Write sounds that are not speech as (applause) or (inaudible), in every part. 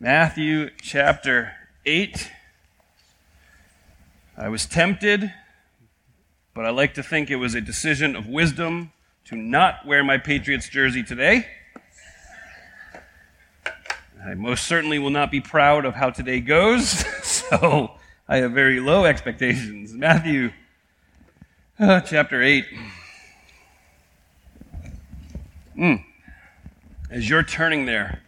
Matthew chapter 8. I was tempted, but I like to think it was a decision of wisdom to not wear my Patriots jersey today. I most certainly will not be proud of how today goes, (laughs) so I have very low expectations. Matthew uh, chapter 8. Mm. As you're turning there,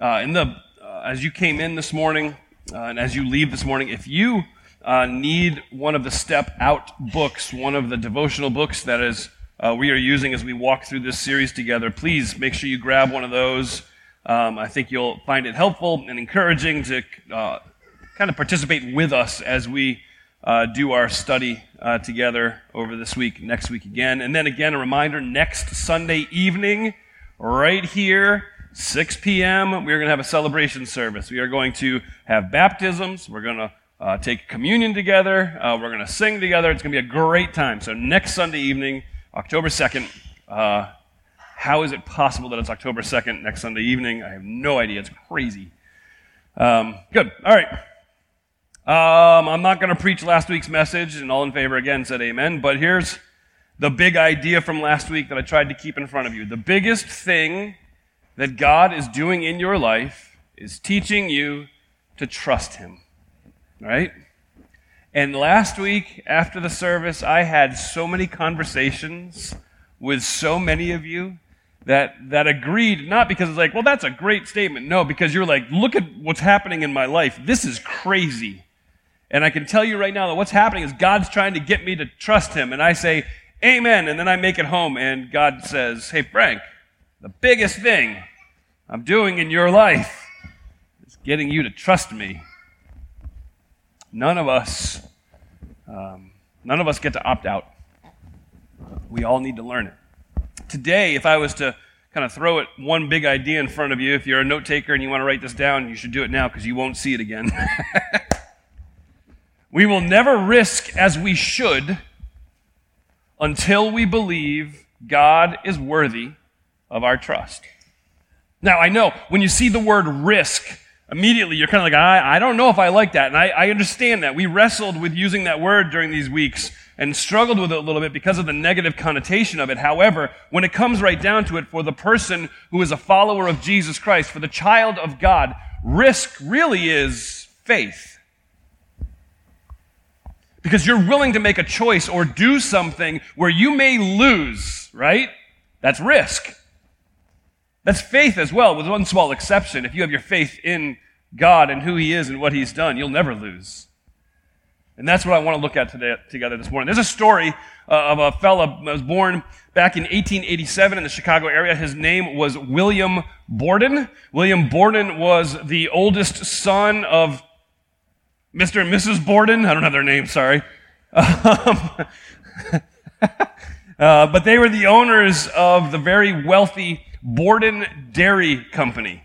uh, in the as you came in this morning uh, and as you leave this morning, if you uh, need one of the Step Out books, one of the devotional books that is uh, we are using as we walk through this series together, please make sure you grab one of those. Um, I think you'll find it helpful and encouraging to uh, kind of participate with us as we uh, do our study uh, together over this week, next week again. And then again, a reminder next Sunday evening, right here 6 p.m., we are going to have a celebration service. We are going to have baptisms. We're going to uh, take communion together. Uh, we're going to sing together. It's going to be a great time. So, next Sunday evening, October 2nd, uh, how is it possible that it's October 2nd next Sunday evening? I have no idea. It's crazy. Um, good. All right. Um, I'm not going to preach last week's message, and all in favor again said amen. But here's the big idea from last week that I tried to keep in front of you. The biggest thing that God is doing in your life is teaching you to trust Him. Right? And last week, after the service, I had so many conversations with so many of you that, that agreed, not because it's like, well, that's a great statement. No, because you're like, look at what's happening in my life. This is crazy. And I can tell you right now that what's happening is God's trying to get me to trust Him. And I say, Amen. And then I make it home, and God says, Hey, Frank, the biggest thing I'm doing in your life is getting you to trust me. None of us, um, none of us get to opt out. We all need to learn it. Today, if I was to kind of throw it one big idea in front of you, if you're a note taker and you want to write this down, you should do it now because you won't see it again. (laughs) we will never risk as we should until we believe God is worthy of our trust. Now, I know when you see the word risk, immediately you're kind of like, I, I don't know if I like that. And I, I understand that. We wrestled with using that word during these weeks and struggled with it a little bit because of the negative connotation of it. However, when it comes right down to it, for the person who is a follower of Jesus Christ, for the child of God, risk really is faith. Because you're willing to make a choice or do something where you may lose, right? That's risk. That's faith as well, with one small exception. If you have your faith in God and who He is and what He's done, you'll never lose. And that's what I want to look at today, together this morning. There's a story uh, of a fellow that was born back in 1887 in the Chicago area. His name was William Borden. William Borden was the oldest son of Mr. and Mrs. Borden. I don't have their name, sorry. (laughs) Um, (laughs) uh, but they were the owners of the very wealthy Borden Dairy Company.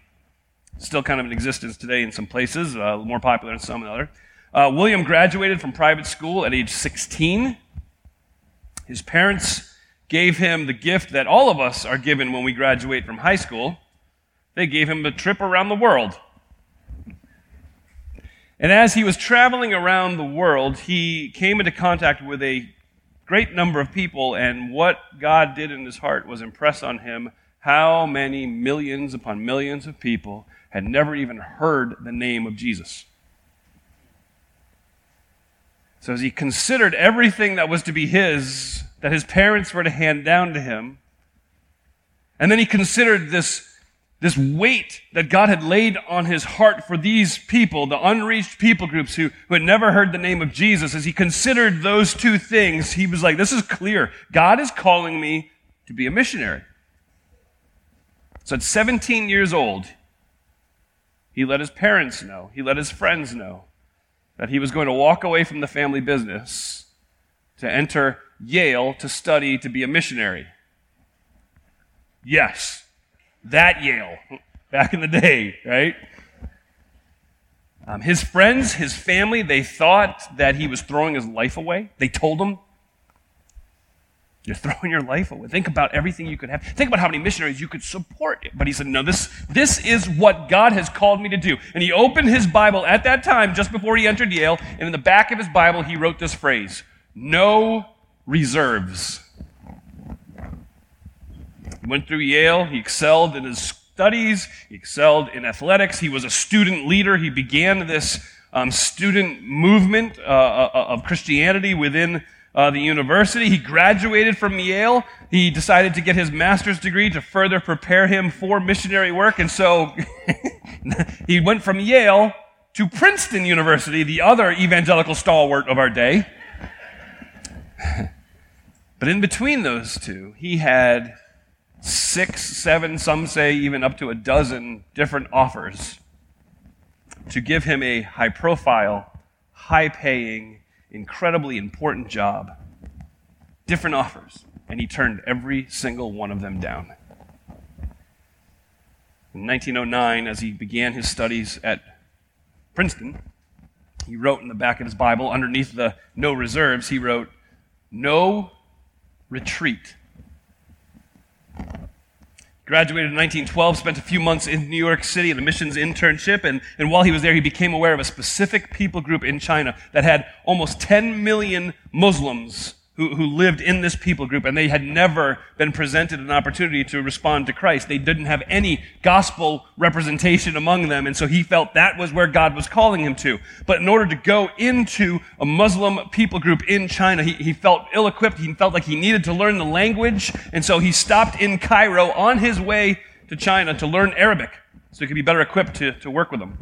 Still kind of in existence today in some places, uh, more popular in some than other. Uh, William graduated from private school at age 16. His parents gave him the gift that all of us are given when we graduate from high school. They gave him a trip around the world. And as he was traveling around the world, he came into contact with a great number of people, and what God did in his heart was impress on him how many millions upon millions of people had never even heard the name of Jesus. So, as he considered everything that was to be his, that his parents were to hand down to him, and then he considered this, this weight that God had laid on his heart for these people, the unreached people groups who, who had never heard the name of Jesus, as he considered those two things, he was like, This is clear. God is calling me to be a missionary. So at 17 years old, he let his parents know, he let his friends know that he was going to walk away from the family business to enter Yale to study to be a missionary. Yes, that Yale, (laughs) back in the day, right? Um, his friends, his family, they thought that he was throwing his life away. They told him. You're throwing your life away. Think about everything you could have. Think about how many missionaries you could support. But he said, No, this, this is what God has called me to do. And he opened his Bible at that time, just before he entered Yale, and in the back of his Bible, he wrote this phrase No reserves. He went through Yale, he excelled in his studies, he excelled in athletics, he was a student leader, he began this um, student movement uh, uh of Christianity within uh, the university. He graduated from Yale. He decided to get his master's degree to further prepare him for missionary work. And so (laughs) he went from Yale to Princeton University, the other evangelical stalwart of our day. (laughs) but in between those two, he had six, seven, some say even up to a dozen different offers to give him a high profile, high paying, incredibly important job, different offers, and he turned every single one of them down. In 1909, as he began his studies at Princeton, he wrote in the back of his Bible, underneath the no reserves, he wrote, No retreat. Graduated in 1912, spent a few months in New York City in a missions internship, and, and while he was there, he became aware of a specific people group in China that had almost 10 million Muslims who, who lived in this people group, and they had never been presented an opportunity to respond to Christ. They didn't have any gospel representation among them, and so he felt that was where God was calling him to. But in order to go into a Muslim people group in China, he, he felt ill equipped. He felt like he needed to learn the language, and so he stopped in Cairo on his way to China to learn Arabic so he could be better equipped to, to work with them.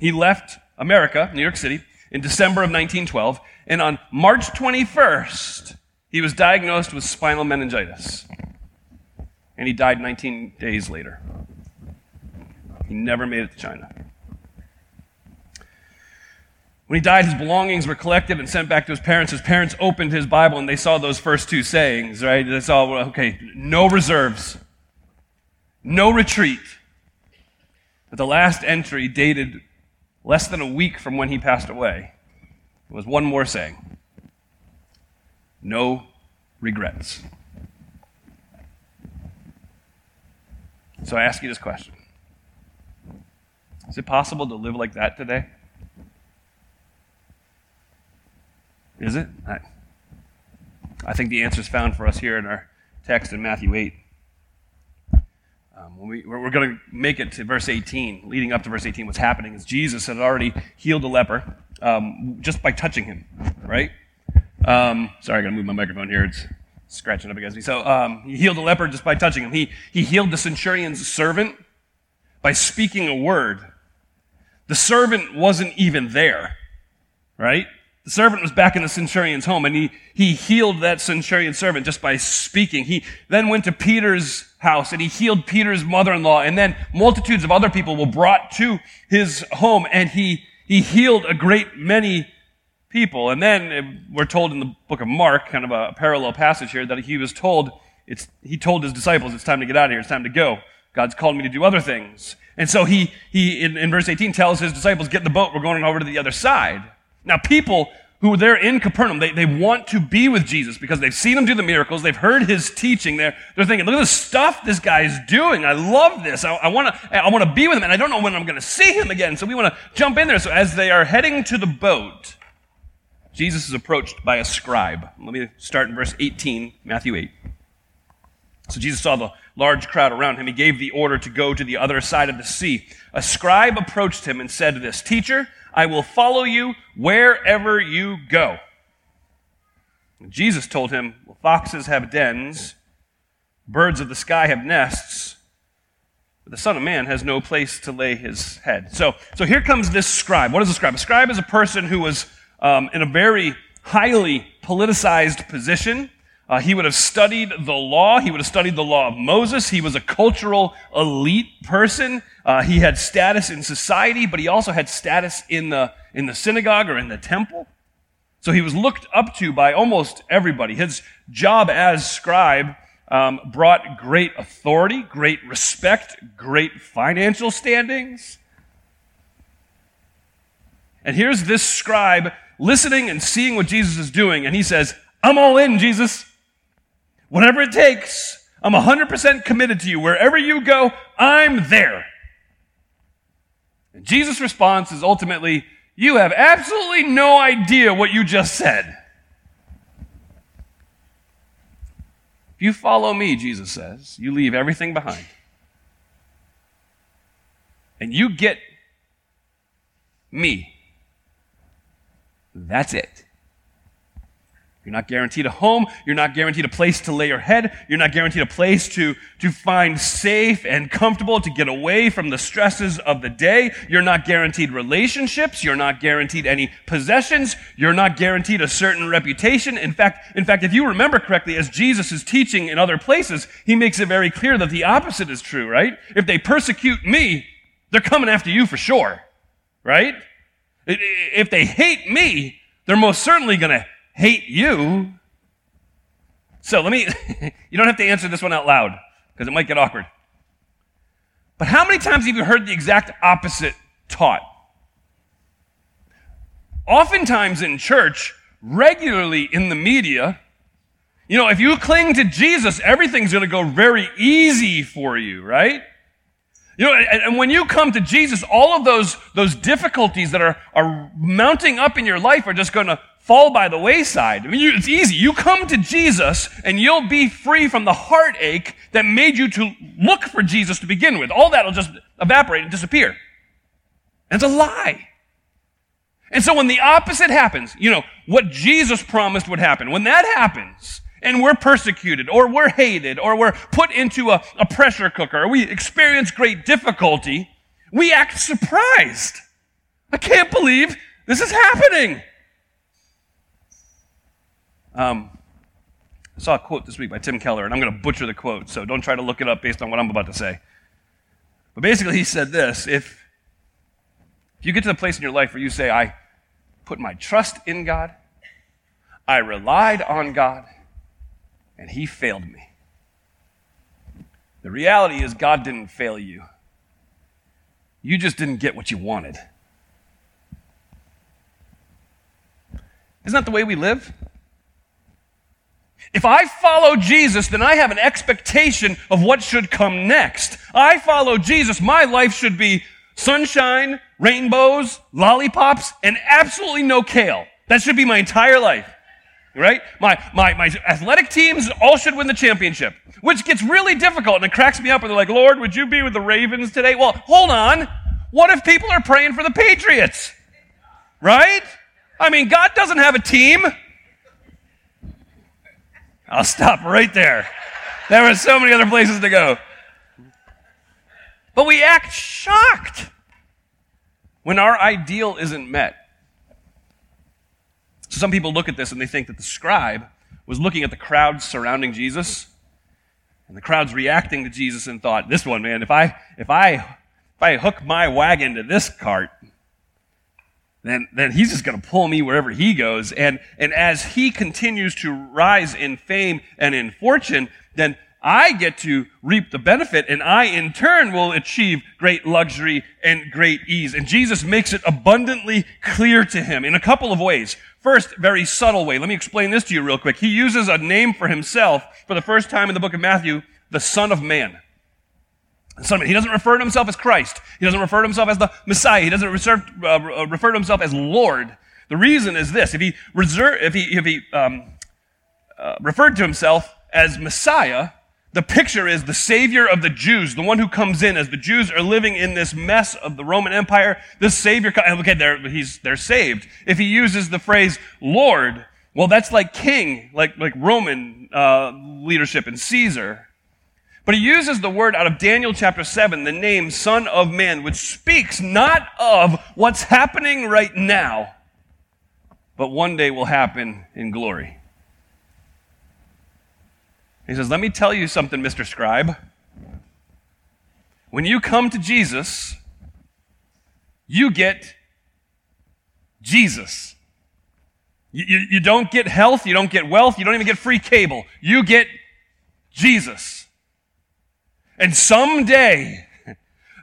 He left America, New York City, in December of 1912, and on March 21st, he was diagnosed with spinal meningitis. And he died 19 days later. He never made it to China. When he died, his belongings were collected and sent back to his parents. His parents opened his Bible and they saw those first two sayings, right? They saw, okay, no reserves, no retreat. But the last entry dated less than a week from when he passed away. Was one more saying no regrets. So I ask you this question Is it possible to live like that today? Is it? I, I think the answer is found for us here in our text in Matthew 8. Um, we, we're going to make it to verse 18, leading up to verse 18, what's happening is Jesus had already healed a leper um, just by touching him, right? Um, sorry, I got to move my microphone here. It's scratching up against me. So um, he healed a leper just by touching him. He, he healed the centurion's servant by speaking a word. The servant wasn't even there, right? The servant was back in the centurion's home and he, he healed that centurion servant just by speaking. He then went to Peter's house and he healed Peter's mother-in-law and then multitudes of other people were brought to his home and he, he healed a great many people. And then uh, we're told in the book of Mark, kind of a parallel passage here, that he was told, it's, he told his disciples, it's time to get out of here. It's time to go. God's called me to do other things. And so he, he in, in verse 18 tells his disciples, get in the boat. We're going over to the other side. Now, people who they're in Capernaum, they, they want to be with Jesus because they've seen him do the miracles, they've heard his teaching. They're, they're thinking, look at the stuff this guy is doing. I love this. I, I want to I wanna be with him, and I don't know when I'm going to see him again. So we want to jump in there. So as they are heading to the boat, Jesus is approached by a scribe. Let me start in verse 18, Matthew 8. So Jesus saw the large crowd around him. He gave the order to go to the other side of the sea. A scribe approached him and said to this, Teacher, I will follow you wherever you go. Jesus told him, well, Foxes have dens, birds of the sky have nests, but the Son of Man has no place to lay his head. So, so here comes this scribe. What is a scribe? A scribe is a person who was um, in a very highly politicized position. Uh, he would have studied the law. He would have studied the law of Moses. He was a cultural elite person. Uh, he had status in society, but he also had status in the, in the synagogue or in the temple. So he was looked up to by almost everybody. His job as scribe um, brought great authority, great respect, great financial standings. And here's this scribe listening and seeing what Jesus is doing, and he says, I'm all in, Jesus. Whatever it takes, I'm 100% committed to you. Wherever you go, I'm there. And Jesus' response is ultimately, You have absolutely no idea what you just said. If you follow me, Jesus says, you leave everything behind. And you get me. That's it. You're not guaranteed a home. You're not guaranteed a place to lay your head. You're not guaranteed a place to, to find safe and comfortable to get away from the stresses of the day. You're not guaranteed relationships. You're not guaranteed any possessions. You're not guaranteed a certain reputation. In fact, in fact, if you remember correctly, as Jesus is teaching in other places, he makes it very clear that the opposite is true, right? If they persecute me, they're coming after you for sure, right? If they hate me, they're most certainly going to hate you. So let me, (laughs) you don't have to answer this one out loud because it might get awkward. But how many times have you heard the exact opposite taught? Oftentimes in church, regularly in the media, you know, if you cling to Jesus, everything's going to go very easy for you, right? You know, and, and, when you come to Jesus, all of those, those difficulties that are, are mounting up in your life are just going to fall by the wayside. I mean, you, it's easy. You come to Jesus and you'll be free from the heartache that made you to look for Jesus to begin with. All that will just evaporate and disappear. And it's a lie. And so when the opposite happens, you know, what Jesus promised would happen, when that happens, and we're persecuted, or we're hated, or we're put into a, a pressure cooker, or we experience great difficulty, we act surprised. I can't believe this is happening. Um, I saw a quote this week by Tim Keller, and I'm going to butcher the quote, so don't try to look it up based on what I'm about to say. But basically, he said this if, if you get to the place in your life where you say, I put my trust in God, I relied on God, and He failed me. The reality is, God didn't fail you. You just didn't get what you wanted. Isn't that the way we live? If I follow Jesus, then I have an expectation of what should come next. I follow Jesus, my life should be sunshine, rainbows, lollipops, and absolutely no kale. That should be my entire life. Right? My, my, my athletic teams all should win the championship, which gets really difficult and it cracks me up and they're like, Lord, would you be with the Ravens today? Well, hold on. What if people are praying for the Patriots? Right? I mean, God doesn't have a team. I'll stop right there. There are so many other places to go. But we act shocked when our ideal isn't met. So some people look at this and they think that the scribe was looking at the crowds surrounding Jesus, and the crowds reacting to Jesus and thought, "This one, man, if I if I if I hook my wagon to this cart, then, then he's just going to pull me wherever he goes. And, and as he continues to rise in fame and in fortune, then I get to reap the benefit and I in turn will achieve great luxury and great ease. And Jesus makes it abundantly clear to him in a couple of ways. First, very subtle way. Let me explain this to you real quick. He uses a name for himself for the first time in the book of Matthew, the Son of Man. He doesn't refer to himself as Christ. He doesn't refer to himself as the Messiah. He doesn't refer, uh, to himself as Lord. The reason is this: if he reserve, if he if he um, uh, referred to himself as Messiah, the picture is the Savior of the Jews, the one who comes in as the Jews are living in this mess of the Roman Empire. This Savior, okay, they're he's they're saved. If he uses the phrase Lord, well, that's like King, like like Roman uh, leadership and Caesar. But he uses the word out of Daniel chapter 7, the name Son of Man, which speaks not of what's happening right now, but one day will happen in glory. He says, Let me tell you something, Mr. Scribe. When you come to Jesus, you get Jesus. You, you, you, don't get health, you don't get wealth, you don't even get free cable. You get Jesus. And someday,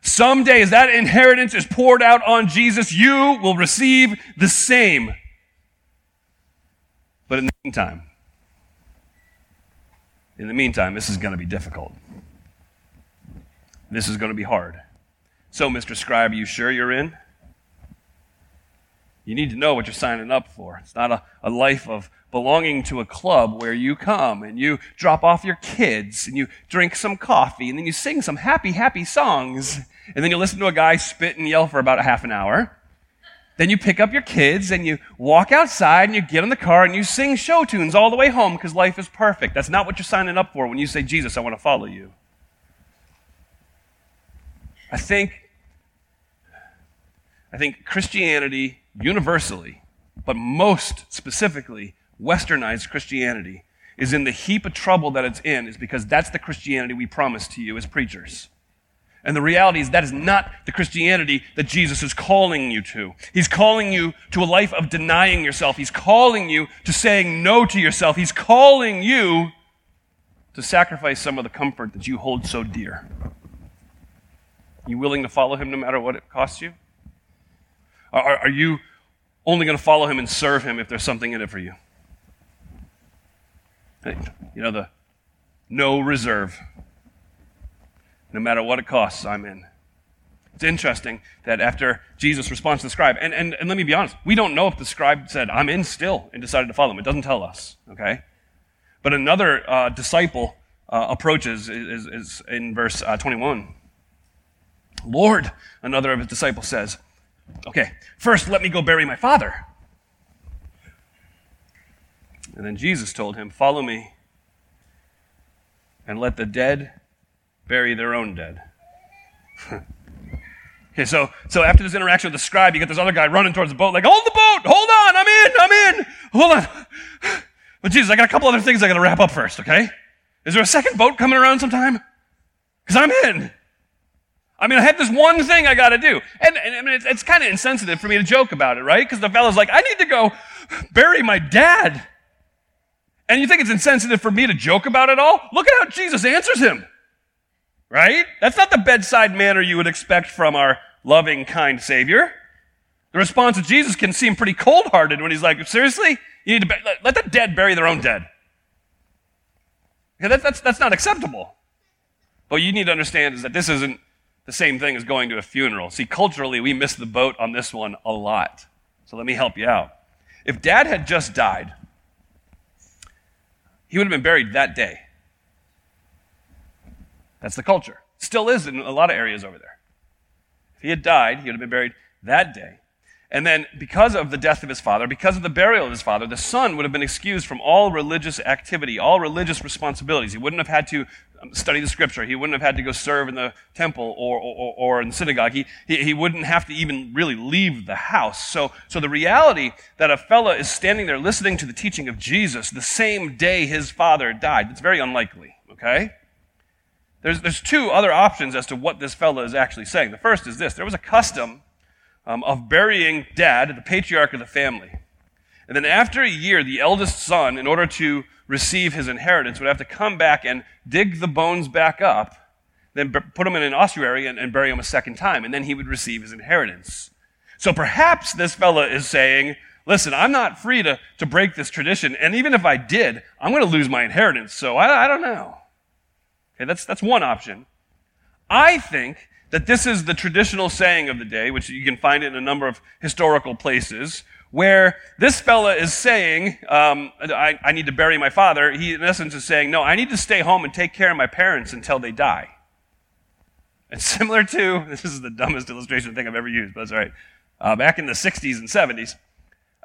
someday, as that inheritance is poured out on Jesus, you will receive the same. But in the meantime, In the meantime, this is going to be difficult. This is going to be hard. So, Mr. Scribe, are you sure you're in? You need to know what you're signing up for. It's not a, a life of belonging to a club where you come and you drop off your kids and you drink some coffee and then you sing some happy, happy songs and then you listen to a guy spit and yell for about a half an hour. Then you pick up your kids and you walk outside and you get in the car and you sing show tunes all the way home because life is perfect. That's not what you're signing up for when you say, Jesus, I want to follow you. I think, I think Christianity universally, but most specifically, westernized Christianity is in the heap of trouble that it's in is because that's the Christianity we promise to you as preachers. And the reality is that is not the Christianity that Jesus is calling you to. He's calling you to a life of denying yourself. He's calling you to saying no to yourself. He's calling you to sacrifice some of the comfort that you hold so dear. Are you willing to follow him no matter what it costs you? Are, are you only going to follow him and serve him if there's something in it for you? You know, the no reserve. No matter what it costs, I'm in. It's interesting that after Jesus responds to the scribe, and, and, and let me be honest, we don't know if the scribe said, I'm in still, and decided to follow him. It doesn't tell us, okay? But another uh, disciple uh, approaches is, is, in verse uh, 21. Lord, another of his disciples says, Okay, first let me go bury my father. And then Jesus told him, Follow me and let the dead bury their own dead. (laughs) okay, so, so after this interaction with the scribe, you get this other guy running towards the boat, like, Hold the boat! Hold on! I'm in! I'm in! Hold on! (sighs) But Jesus, I got a couple other things I got to wrap up first, okay? Is there a second boat coming around sometime? Because I'm in. I mean, I have this one thing I got to do. And, and, I mean, it's, it's kind of insensitive for me to joke about it, right? Because the fellow's like, I need to go bury my dad. And you think it's insensitive for me to joke about it all? Look at how Jesus answers him. Right? That's not the bedside manner you would expect from our loving, kind Savior. The response of Jesus can seem pretty cold hearted when he's like, Seriously? You need to let, let the dead bury their own dead. That, that's, that's not acceptable. What you need to understand is that this isn't the same thing as going to a funeral. See, culturally, we miss the boat on this one a lot. So let me help you out. If dad had just died, he would have been buried that day. That's the culture. Still is in a lot of areas over there. If he had died, he would have been buried that day. And then, because of the death of his father, because of the burial of his father, the son would have been excused from all religious activity, all religious responsibilities. He wouldn't have had to um, study the scripture. He wouldn't have had to go serve in the temple or, or, or in the synagogue. He, he, he, wouldn't have to even really leave the house. So, so the reality that a fella is standing there listening to the teaching of Jesus the same day his father died, it's very unlikely, okay? There's, there's two other options as to what this fella is actually saying. The first is this there was a custom um, of burying dad, the patriarch of the family. And then after a year, the eldest son, in order to receive his inheritance, would have to come back and dig the bones back up, then put them in an ossuary and, and bury them a second time, and then he would receive his inheritance. So perhaps this fella is saying, listen, I'm not free to, to break this tradition, and even if I did, I'm going to lose my inheritance, so I, I don't know. Okay, that's, that's one option. I think that this is the traditional saying of the day, which you can find in a number of historical places, where this fella is saying, um, I, I, need to bury my father. He, in essence, is saying, No, I need to stay home and take care of my parents until they die. And similar to, (laughs) this is the dumbest illustration I think I've ever used, but that's all right. Uh, back in the 60s and 70s,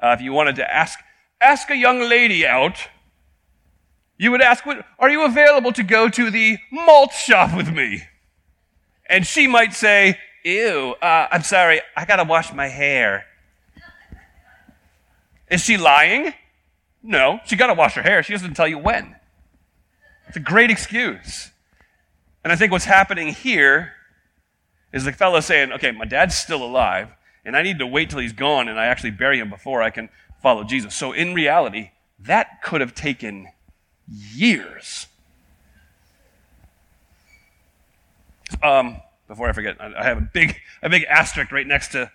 uh, if you wanted to ask, ask a young lady out, you would ask, Are you available to go to the malt shop with me? And she might say, Ew, uh, I'm sorry, I gotta wash my hair. Is she lying? No, she gotta wash her hair. She doesn't tell you when. It's a great excuse. And I think what's happening here is the fellow saying, okay, my dad's still alive, and I need to wait till he's gone and I actually bury him before I can follow Jesus. So in reality, that could have taken years. Um, before I forget, I have a big, a big asterisk right next to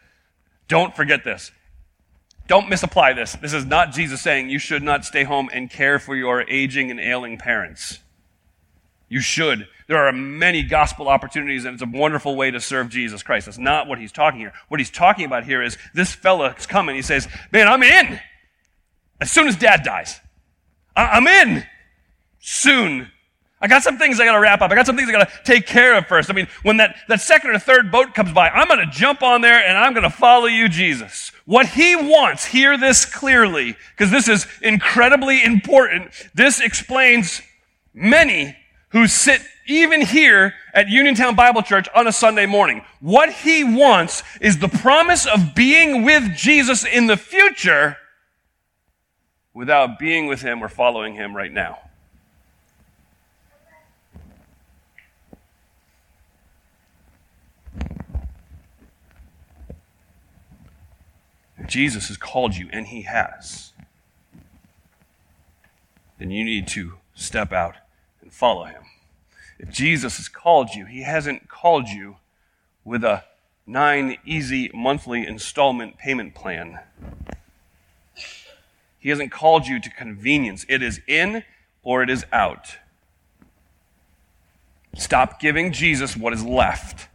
don't forget this. Don't misapply this. This is not Jesus saying you should not stay home and care for your aging and ailing parents. You should. There are many gospel opportunities, and it's a wonderful way to serve Jesus Christ. That's not what he's talking here. What he's talking about here is this fella's coming. He says, Man, I'm in. As soon as dad dies, I- I'm in. Soon. I got some things I got to wrap up. I got some things I got to take care of first. I mean, when that, that second or third boat comes by, I'm going to jump on there and I'm going to follow you, Jesus. What he wants, hear this clearly, because this is incredibly important. This explains many who sit even here at Uniontown Bible Church on a Sunday morning. What he wants is the promise of being with Jesus in the future without being with him or following him right now. Jesus has called you, and he has, then you need to step out and follow him. If Jesus has called you, he hasn't called you with a nine easy monthly installment payment plan. He hasn't called you to convenience. It is in or it is out. Stop giving Jesus what is left.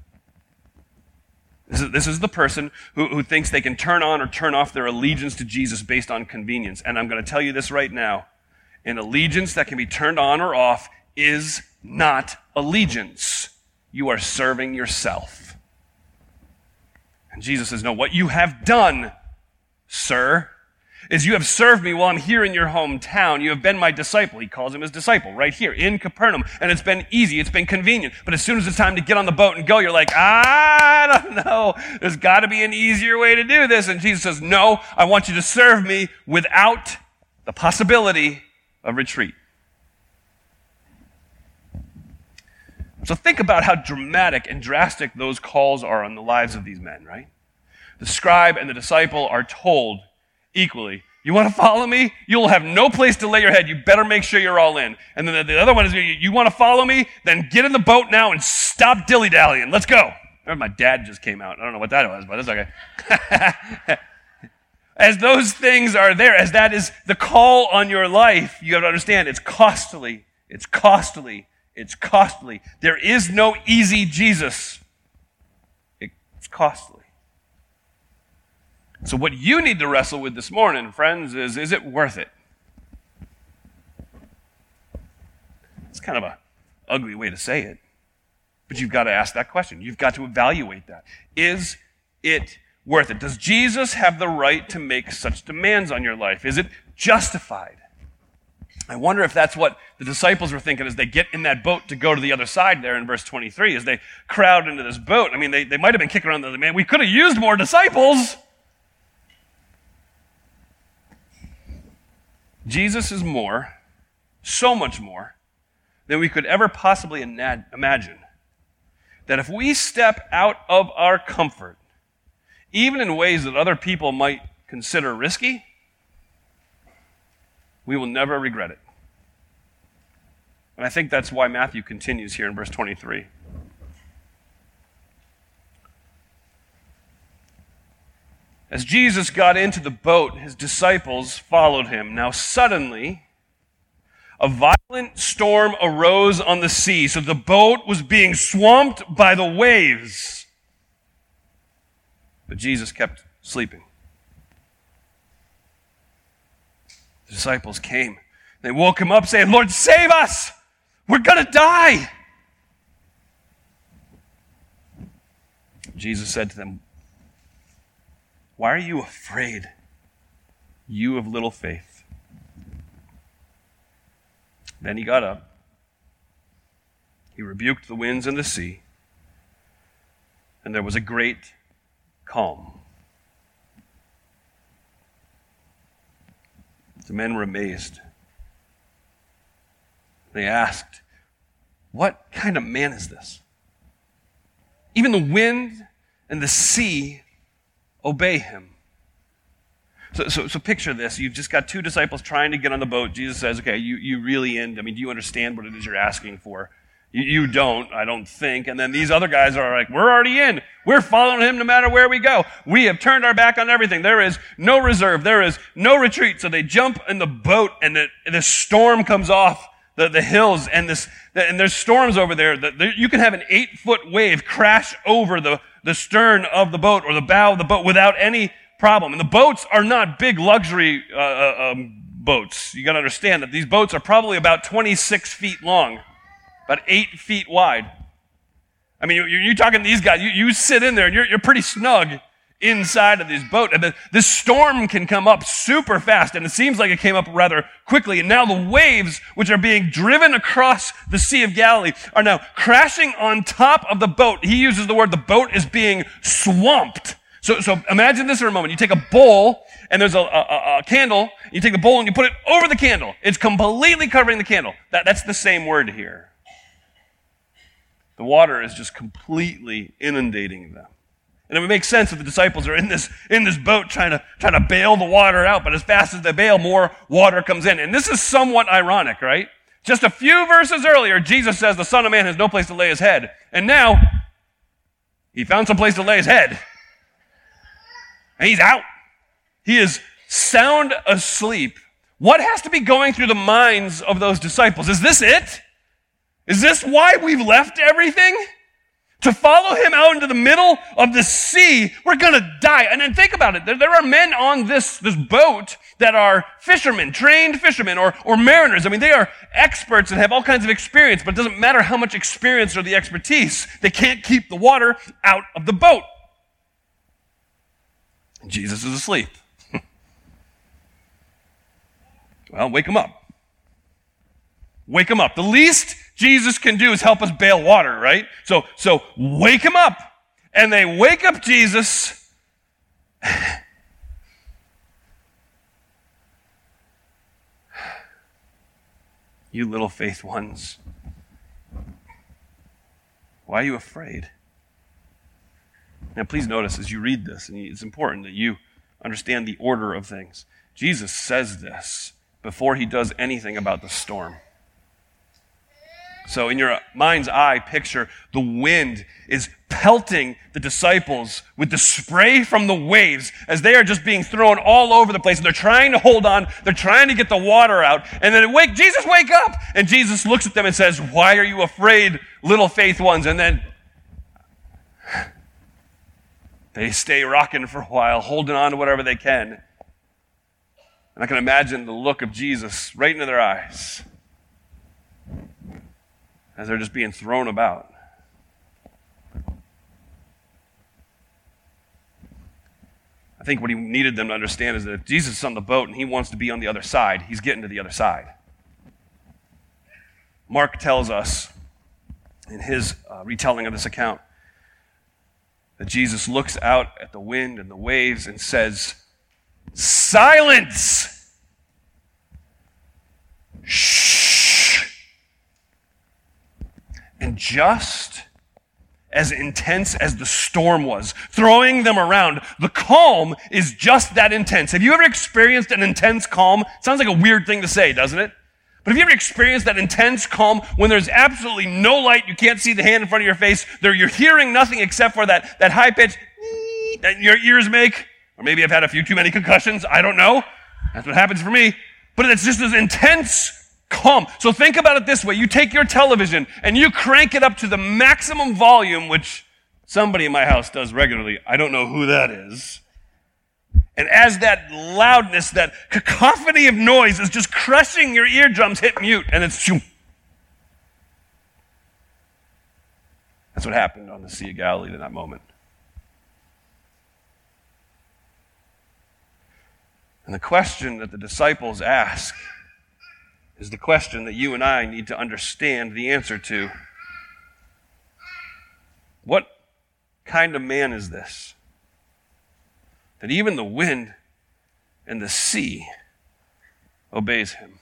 This is, this is the person who, who thinks they can turn on or turn off their allegiance to Jesus based on convenience. And I'm going to tell you this right now an allegiance that can be turned on or off is not allegiance. You are serving yourself. And Jesus says, No, what you have done, sir, is you have served me while I'm here in your hometown. You have been my disciple. He calls him his disciple right here in Capernaum. And it's been easy. It's been convenient. But as soon as it's time to get on the boat and go, you're like, I don't know. There's got to be an easier way to do this. And Jesus says, no, I want you to serve me without the possibility of retreat. So think about how dramatic and drastic those calls are on the lives of these men, right? The scribe and the disciple are told equally. You want to follow me? You'll have no place to lay your head. You better make sure you're all in. And then the other one is, you want to follow me? Then get in the boat now and stop dilly dallying. Let's go. my dad just came out. I don't know what that was, but it's okay. (laughs) as those things are there, as that is the call on your life, you have to understand it's costly. It's costly. It's costly. There is no easy Jesus. It's costly. So, what you need to wrestle with this morning, friends, is is it worth it? It's kind of a ugly way to say it, but you've got to ask that question. You've got to evaluate that. Is it worth it? Does Jesus have the right to make such demands on your life? Is it justified? I wonder if that's what the disciples were thinking as they get in that boat to go to the other side there in verse 23, as they crowd into this boat. I mean, they, they might have been kicking around the man. We could have used more disciples. Jesus is more, so much more, than we could ever possibly imagine. That if we step out of our comfort, even in ways that other people might consider risky, we will never regret it. And I think that's why Matthew continues here in verse 23. As Jesus got into the boat, his disciples followed him. Now, suddenly, a violent storm arose on the sea, so the boat was being swamped by the waves. But Jesus kept sleeping. The disciples came. They woke him up saying, Lord, save us! We're going to die! Jesus said to them, why are you afraid, you of little faith? Then he got up. He rebuked the winds and the sea, and there was a great calm. The men were amazed. They asked, What kind of man is this? Even the wind and the sea obey him. So, so, so picture this. You've just got two disciples trying to get on the boat. Jesus says, okay, you, you really in. I mean, do you understand what it is you're asking for? You, you don't, I don't think. And then these other guys are like, we're already in. We're following him no matter where we go. We have turned our back on everything. There is no reserve. There is no retreat. So they jump in the boat and the, the storm comes off the, the hills and this, and there's storms over there that you can have an eight foot wave crash over the, the stern of the boat or the bow of the boat without any problem. And the boats are not big luxury uh, uh, um, boats. You got to understand that these boats are probably about 26 feet long, about eight feet wide. I mean, you're, you're talking these guys. You, you sit in there and you're, you're pretty snug inside of this boat. And the, this storm can come up super fast, and it seems like it came up rather quickly. And now the waves, which are being driven across the Sea of Galilee, are now crashing on top of the boat. He uses the word the boat is being swamped. So, so imagine this for a moment. You take a bowl, and there's a, a, a candle. You take the bowl and you put it over the candle. It's completely covering the candle. That, that's the same word here. The water is just completely inundating them. And it would make sense that the disciples are in this, in this boat trying to, trying to bail the water out, but as fast as they bail, more water comes in. And this is somewhat ironic, right? Just a few verses earlier, Jesus says the Son of Man has no place to lay his head. And now, he found some place to lay his head. And he's out. He is sound asleep. What has to be going through the minds of those disciples? Is this it? Is this why we've left everything? To follow him out into the middle of the sea, we're to die. And then think about it. There, there, are men on this, this boat that are fishermen, trained fishermen or, or mariners. I mean, they are experts and have all kinds of experience, but it doesn't matter how much experience or the expertise. They can't keep the water out of the boat. Jesus is asleep. (laughs) well, wake him up. Wake him up. The least Jesus can do is help us bail water, right? So, so wake him up. And they wake up Jesus. (sighs) you little faith ones. Why are you afraid? Now, please notice as you read this, and it's important that you understand the order of things. Jesus says this before he does anything about the storm. So, in your mind's eye, picture the wind is pelting the disciples with the spray from the waves as they are just being thrown all over the place. And they're trying to hold on. They're trying to get the water out. And then wake, Jesus, wake up! And Jesus looks at them and says, Why are you afraid, little faith ones? And then they stay rocking for a while, holding on to whatever they can. And I can imagine the look of Jesus right into their eyes as they're just being thrown about. I think what he needed them to understand is that if Jesus is on the boat and he wants to be on the other side, he's getting to the other side. Mark tells us in his uh, retelling of this account that Jesus looks out at the wind and the waves and says, Silence! Shh! And just as intense as the storm was, throwing them around. The calm is just that intense. Have you ever experienced an intense calm? It sounds like a weird thing to say, doesn't it? But have you ever experienced that intense calm when there's absolutely no light, you can't see the hand in front of your face, there you're hearing nothing except for that, that high pitch that your ears make? Or maybe I've had a few too many concussions, I don't know. That's what happens for me. But it's just as intense calm. So think about it this way. You take your television and you crank it up to the maximum volume, which somebody in my house does regularly. I don't know who that is. And as that loudness, that cacophony of noise is just crushing your eardrums, hit mute, and it's shoo. That's what happened on the Sea of Galilee in that moment. And the question that the disciples ask is the question that you and I need to understand the answer to. What kind of man is this? That even the wind and the sea obeys him.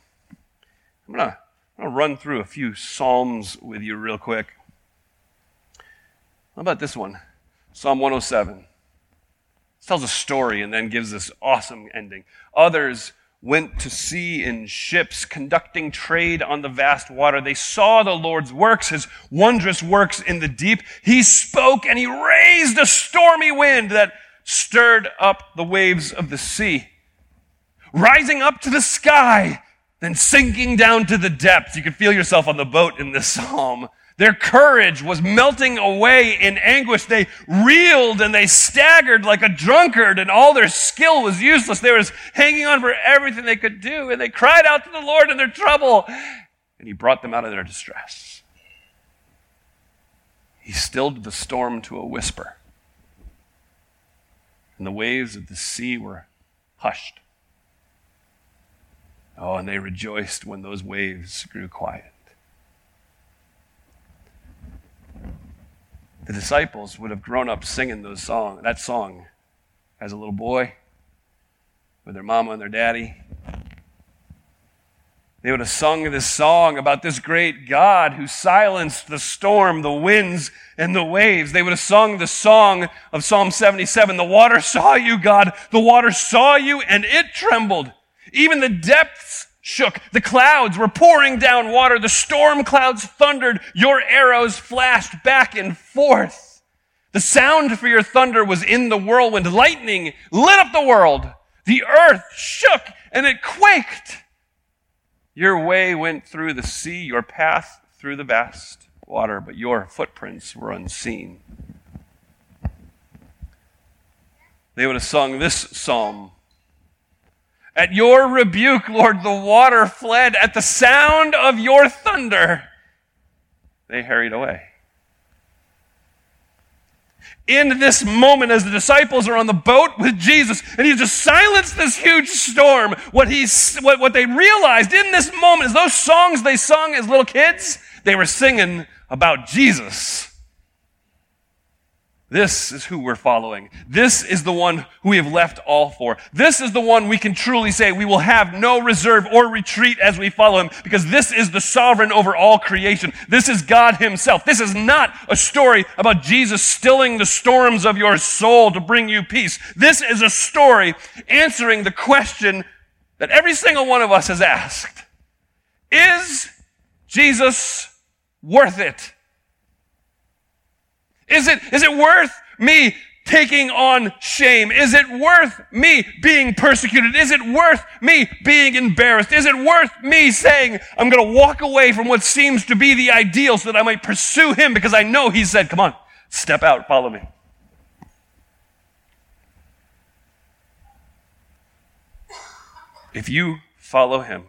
I'm going to run through a few Psalms with you real quick. How about this one? Psalm 107. This tells a story and then gives this awesome ending. Others went to sea in ships, conducting trade on the vast water. They saw the Lord's works, his wondrous works in the deep. He spoke and he raised a stormy wind that stirred up the waves of the sea. Rising up to the sky, then sinking down to the depths. You can feel yourself on the boat in this (laughs) psalm. Their courage was melting away in anguish. They reeled and they staggered like a drunkard, and all their skill was useless. They were hanging on for everything they could do, and they cried out to the Lord in their trouble, and He brought them out of their distress. He stilled the storm to a whisper, and the waves of the sea were hushed. Oh, and they rejoiced when those waves grew quiet. The disciples would have grown up singing those song, that song as a little boy with their mama and their daddy. They would have sung this song about this great God who silenced the storm, the winds, and the waves. They would have sung the song of Psalm 77 The water saw you, God. The water saw you, and it trembled. Even the depths shook. The clouds were pouring down water. The storm clouds thundered. Your arrows flashed back and forth. The sound for your thunder was in the whirlwind. Lightning lit up the world. The earth shook and it quaked. Your way went through the sea, your path through the vast water, but your footprints were unseen. They would have sung this psalm at your rebuke, Lord, the water fled. At the sound of your thunder, they hurried away. In this moment, as the disciples are on the boat with Jesus, and he just silenced this huge storm, what, he, what, what they realized in this moment is those songs they sung as little kids, they were singing about Jesus. This is who we're following. This is the one who we have left all for. This is the one we can truly say we will have no reserve or retreat as we follow him because this is the sovereign over all creation. This is God himself. This is not a story about Jesus stilling the storms of your soul to bring you peace. This is a story answering the question that every single one of us has asked. Is Jesus worth it? Is it, is it worth me taking on shame? Is it worth me being persecuted? Is it worth me being embarrassed? Is it worth me saying, I'm going to walk away from what seems to be the ideal so that I might pursue him because I know he said, come on, step out, follow me. If you follow him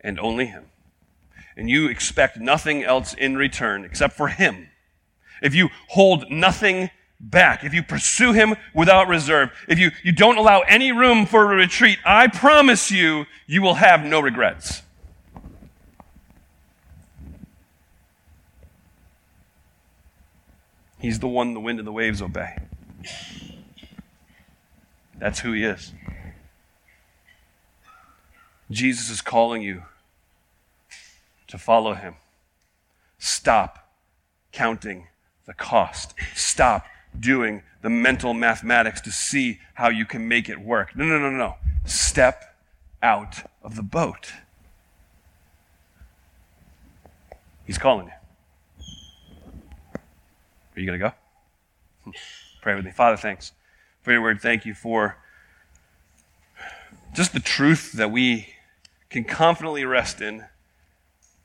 and only him, and you expect nothing else in return except for him, if you hold nothing back, if you pursue him without reserve, if you, you don't allow any room for a retreat, I promise you, you will have no regrets. He's the one the wind and the waves obey. That's who he is. Jesus is calling you to follow him. Stop counting the cost. Stop doing the mental mathematics to see how you can make it work. No, no, no, no. Step out of the boat. He's calling you. Are you going to go? (laughs) Pray with me. Father, thanks for your word. Thank you for just the truth that we can confidently rest in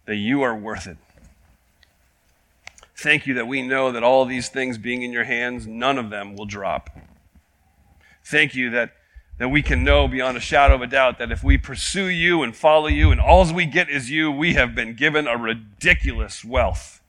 that you are worth it. Thank you that we know that all these things being in your hands, none of them will drop. Thank you that, that we can know beyond a shadow of a doubt that if we pursue you and follow you and all we get is you, we have been given a ridiculous wealth.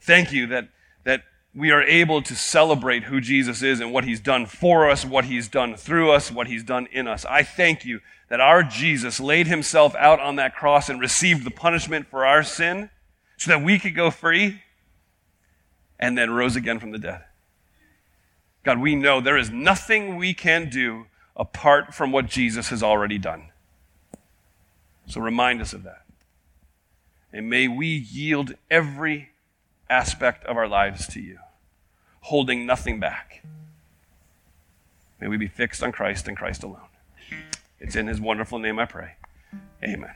Thank you that, that we are able to celebrate who Jesus is and what he's done for us, what he's done through us, what he's done in us. I thank you that our Jesus laid himself out on that cross and received the punishment for our sin so that we could go free and then rose again from the dead. God, we know there is nothing we can do apart from what Jesus has already done. So remind us of that. And may we yield every aspect of our lives to you, holding nothing back. May we be fixed on Christ and Christ alone. It's in his wonderful name I pray. Amen.